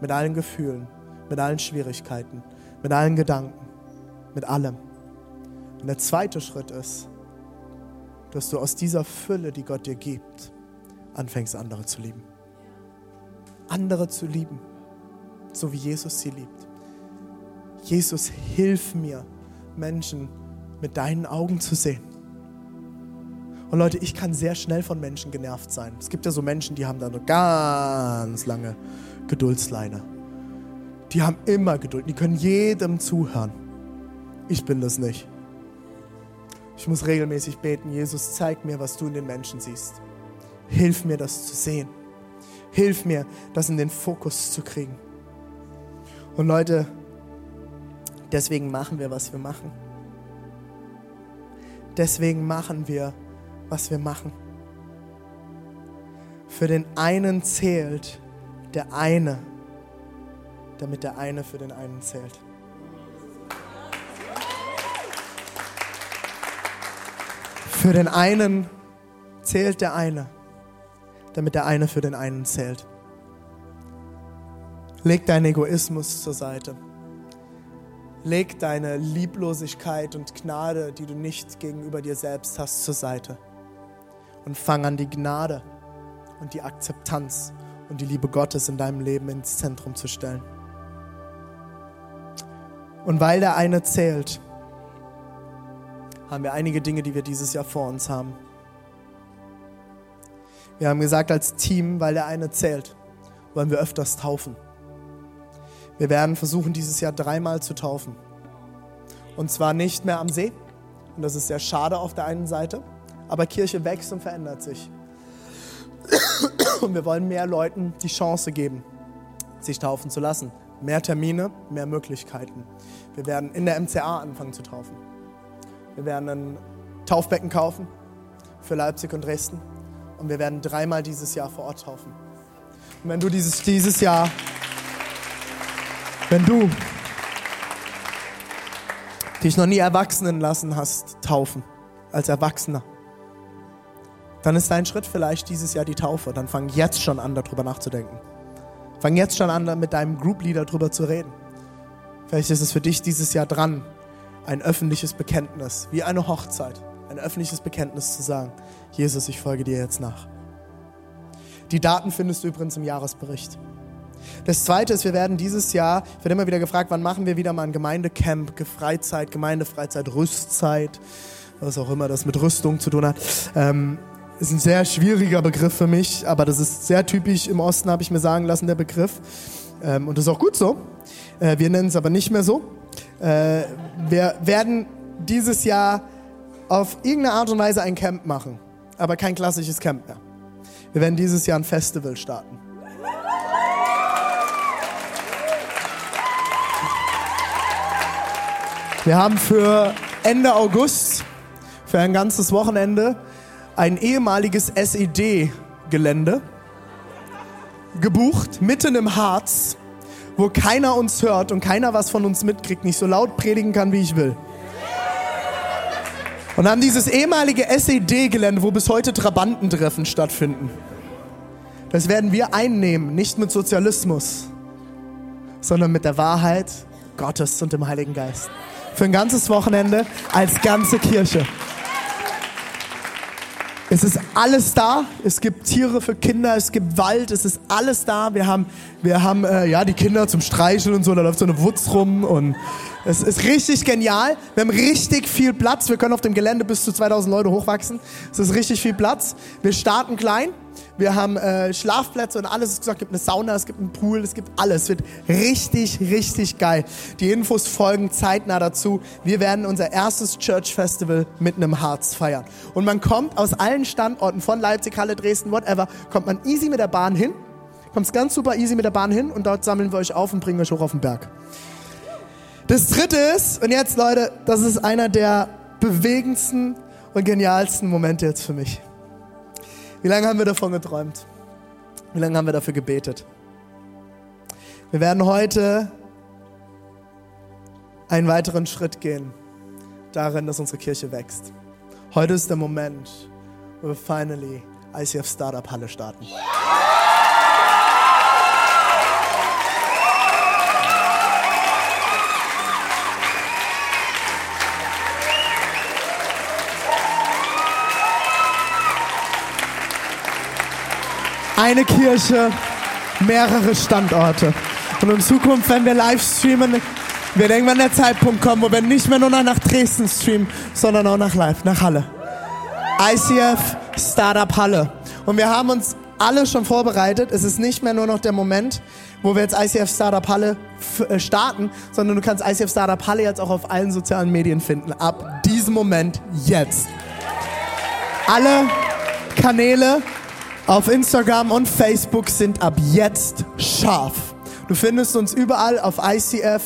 Mit allen Gefühlen, mit allen Schwierigkeiten, mit allen Gedanken, mit allem. Und der zweite Schritt ist, dass du aus dieser Fülle, die Gott dir gibt, anfängst, andere zu lieben. Andere zu lieben, so wie Jesus sie liebt. Jesus, hilf mir, Menschen mit deinen Augen zu sehen. Und Leute, ich kann sehr schnell von Menschen genervt sein. Es gibt ja so Menschen, die haben da eine ganz lange Geduldsleine. Die haben immer Geduld, die können jedem zuhören. Ich bin das nicht. Ich muss regelmäßig beten, Jesus, zeig mir, was du in den Menschen siehst. Hilf mir, das zu sehen. Hilf mir, das in den Fokus zu kriegen. Und Leute, deswegen machen wir, was wir machen. Deswegen machen wir, was wir machen. Für den einen zählt der eine, damit der eine für den einen zählt. Für den einen zählt der eine, damit der eine für den einen zählt. Leg deinen Egoismus zur Seite. Leg deine Lieblosigkeit und Gnade, die du nicht gegenüber dir selbst hast, zur Seite. Und fang an, die Gnade und die Akzeptanz und die Liebe Gottes in deinem Leben ins Zentrum zu stellen. Und weil der eine zählt, haben wir einige Dinge, die wir dieses Jahr vor uns haben. Wir haben gesagt als Team, weil der eine zählt, wollen wir öfters taufen. Wir werden versuchen, dieses Jahr dreimal zu taufen. Und zwar nicht mehr am See. Und das ist sehr schade auf der einen Seite. Aber Kirche wächst und verändert sich. Und wir wollen mehr Leuten die Chance geben, sich taufen zu lassen. Mehr Termine, mehr Möglichkeiten. Wir werden in der MCA anfangen zu taufen. Wir werden ein Taufbecken kaufen für Leipzig und Dresden. Und wir werden dreimal dieses Jahr vor Ort taufen. Und wenn du dieses, dieses Jahr, wenn du dich noch nie erwachsenen lassen hast, taufen, als Erwachsener, dann ist dein Schritt vielleicht dieses Jahr die Taufe. Dann fang jetzt schon an, darüber nachzudenken. Fang jetzt schon an, mit deinem Group Leader darüber zu reden. Vielleicht ist es für dich dieses Jahr dran, ein öffentliches Bekenntnis, wie eine Hochzeit, ein öffentliches Bekenntnis zu sagen, Jesus, ich folge dir jetzt nach. Die Daten findest du übrigens im Jahresbericht. Das Zweite ist, wir werden dieses Jahr, ich werde immer wieder gefragt, wann machen wir wieder mal ein Gemeindecamp, Freizeit, Gemeindefreizeit, Rüstzeit, was auch immer das mit Rüstung zu tun hat. Ähm, ist ein sehr schwieriger Begriff für mich, aber das ist sehr typisch im Osten, habe ich mir sagen lassen, der Begriff. Ähm, und das ist auch gut so. Äh, wir nennen es aber nicht mehr so. Äh, wir werden dieses Jahr auf irgendeine Art und Weise ein Camp machen, aber kein klassisches Camp mehr. Wir werden dieses Jahr ein Festival starten. Wir haben für Ende August, für ein ganzes Wochenende, ein ehemaliges SED-Gelände gebucht, mitten im Harz, wo keiner uns hört und keiner was von uns mitkriegt, nicht so laut predigen kann, wie ich will. Und haben dieses ehemalige SED-Gelände, wo bis heute Trabantentreffen stattfinden. Das werden wir einnehmen, nicht mit Sozialismus, sondern mit der Wahrheit Gottes und dem Heiligen Geist. Für ein ganzes Wochenende als ganze Kirche. Es ist alles da. Es gibt Tiere für Kinder, es gibt Wald, es ist alles da. Wir haben, wir haben äh, ja die Kinder zum Streicheln und so. Da läuft so eine Wutz rum und es ist richtig genial. Wir haben richtig viel Platz. Wir können auf dem Gelände bis zu 2000 Leute hochwachsen. Es ist richtig viel Platz. Wir starten klein. Wir haben äh, Schlafplätze und alles. Es gibt eine Sauna, es gibt einen Pool, es gibt alles. Es wird richtig, richtig geil. Die Infos folgen zeitnah dazu. Wir werden unser erstes Church Festival mitten im Harz feiern. Und man kommt aus allen Standorten, von Leipzig, Halle, Dresden, whatever, kommt man easy mit der Bahn hin. Kommt ganz super easy mit der Bahn hin und dort sammeln wir euch auf und bringen euch hoch auf den Berg. Das dritte ist, und jetzt Leute, das ist einer der bewegendsten und genialsten Momente jetzt für mich. Wie lange haben wir davon geträumt? Wie lange haben wir dafür gebetet? Wir werden heute einen weiteren Schritt gehen darin, dass unsere Kirche wächst. Heute ist der Moment, wo wir finally ICF Startup Halle starten. Eine Kirche, mehrere Standorte. Und in Zukunft, wenn wir live streamen, wird irgendwann der Zeitpunkt kommen, wo wir nicht mehr nur nach Dresden streamen, sondern auch nach Live, nach Halle. ICF Startup Halle. Und wir haben uns alle schon vorbereitet. Es ist nicht mehr nur noch der Moment, wo wir jetzt ICF Startup Halle äh, starten, sondern du kannst ICF Startup Halle jetzt auch auf allen sozialen Medien finden. Ab diesem Moment jetzt. Alle Kanäle auf Instagram und Facebook sind ab jetzt scharf. Du findest uns überall auf ICF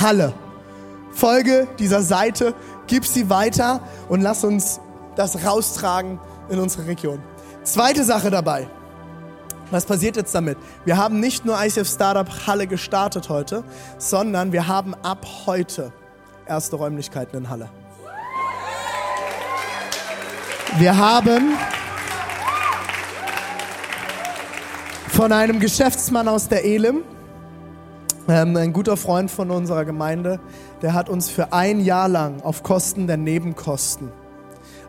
Halle. Folge dieser Seite, gib sie weiter und lass uns das raustragen in unsere Region. Zweite Sache dabei. Was passiert jetzt damit? Wir haben nicht nur ICF Startup Halle gestartet heute, sondern wir haben ab heute erste Räumlichkeiten in Halle. Wir haben von einem Geschäftsmann aus der Elim, ähm, ein guter Freund von unserer Gemeinde, der hat uns für ein Jahr lang auf Kosten der Nebenkosten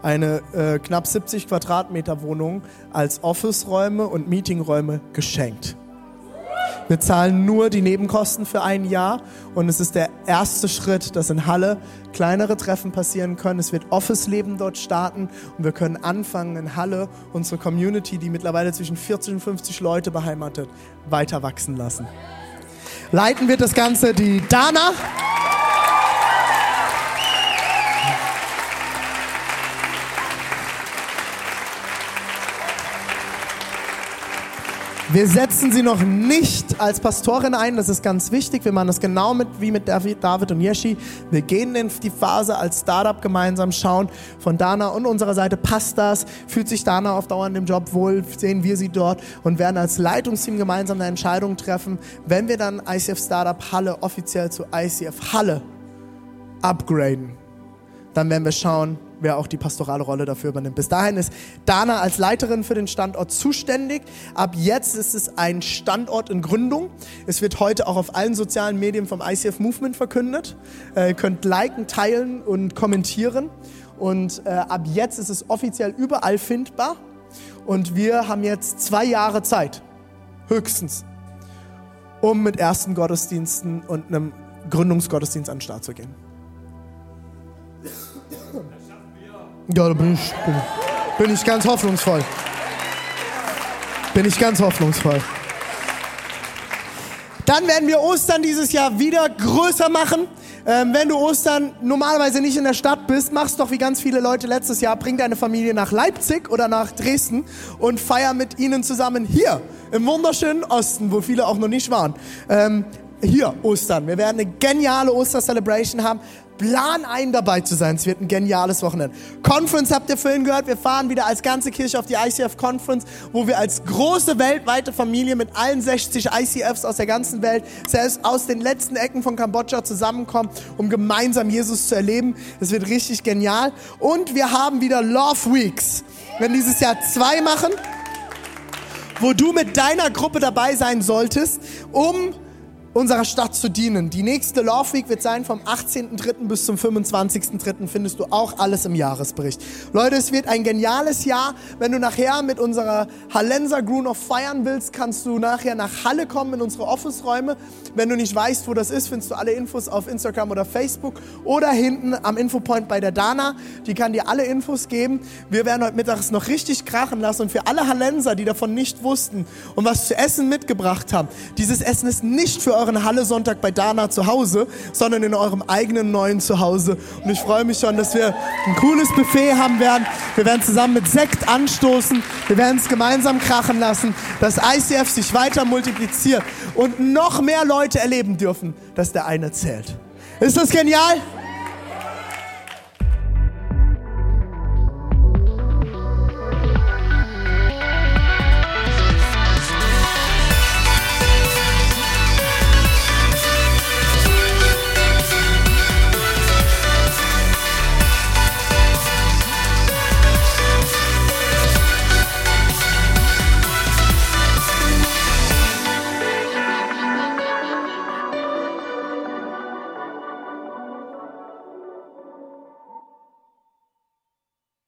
eine äh, knapp 70 Quadratmeter Wohnung als Office-Räume und Meetingräume geschenkt. Wir zahlen nur die Nebenkosten für ein Jahr und es ist der erste Schritt, dass in Halle kleinere Treffen passieren können. Es wird Office-Leben dort starten und wir können anfangen in Halle unsere Community, die mittlerweile zwischen 40 und 50 Leute beheimatet, weiter wachsen lassen. Leiten wird das Ganze die Dana. Wir setzen sie noch nicht als Pastorin ein, das ist ganz wichtig. Wir machen das genau mit, wie mit David und Yeshi. Wir gehen in die Phase als Startup gemeinsam, schauen von Dana und unserer Seite, passt das? Fühlt sich Dana auf Dauer in dem Job wohl? Sehen wir sie dort und werden als Leitungsteam gemeinsam eine Entscheidung treffen, wenn wir dann ICF Startup Halle offiziell zu ICF Halle upgraden. Dann werden wir schauen, wer auch die pastorale Rolle dafür übernimmt. Bis dahin ist Dana als Leiterin für den Standort zuständig. Ab jetzt ist es ein Standort in Gründung. Es wird heute auch auf allen sozialen Medien vom ICF Movement verkündet. Äh, ihr könnt liken, teilen und kommentieren. Und äh, ab jetzt ist es offiziell überall findbar. Und wir haben jetzt zwei Jahre Zeit, höchstens, um mit ersten Gottesdiensten und einem Gründungsgottesdienst an den Start zu gehen. Ja, da bin ich, bin, bin ich ganz hoffnungsvoll. Bin ich ganz hoffnungsvoll. Dann werden wir Ostern dieses Jahr wieder größer machen. Ähm, wenn du Ostern normalerweise nicht in der Stadt bist, mach's doch wie ganz viele Leute letztes Jahr. Bring deine Familie nach Leipzig oder nach Dresden und feier mit ihnen zusammen hier im wunderschönen Osten, wo viele auch noch nicht waren. Ähm, hier Ostern. Wir werden eine geniale Oster-Celebration haben. Plan ein, dabei zu sein. Es wird ein geniales Wochenende. Conference habt ihr vorhin gehört. Wir fahren wieder als ganze Kirche auf die ICF Conference, wo wir als große weltweite Familie mit allen 60 ICFs aus der ganzen Welt, selbst aus den letzten Ecken von Kambodscha zusammenkommen, um gemeinsam Jesus zu erleben. Es wird richtig genial. Und wir haben wieder Love Weeks. Wir werden dieses Jahr zwei machen, wo du mit deiner Gruppe dabei sein solltest, um unserer Stadt zu dienen. Die nächste Love Week wird sein vom 18.03. bis zum 25.03. findest du auch alles im Jahresbericht. Leute, es wird ein geniales Jahr. Wenn du nachher mit unserer Hallenser noch feiern willst, kannst du nachher nach Halle kommen in unsere Office-Räume. Wenn du nicht weißt, wo das ist, findest du alle Infos auf Instagram oder Facebook oder hinten am Infopoint bei der Dana. Die kann dir alle Infos geben. Wir werden heute mittags noch richtig krachen lassen und für alle Hallenser, die davon nicht wussten und was zu essen mitgebracht haben, dieses Essen ist nicht für euren Halle-Sonntag bei Dana zu Hause, sondern in eurem eigenen neuen Zuhause. Und ich freue mich schon, dass wir ein cooles Buffet haben werden. Wir werden zusammen mit Sekt anstoßen. Wir werden es gemeinsam krachen lassen, dass ICF sich weiter multipliziert und noch mehr Leute erleben dürfen, dass der eine zählt. Ist das genial?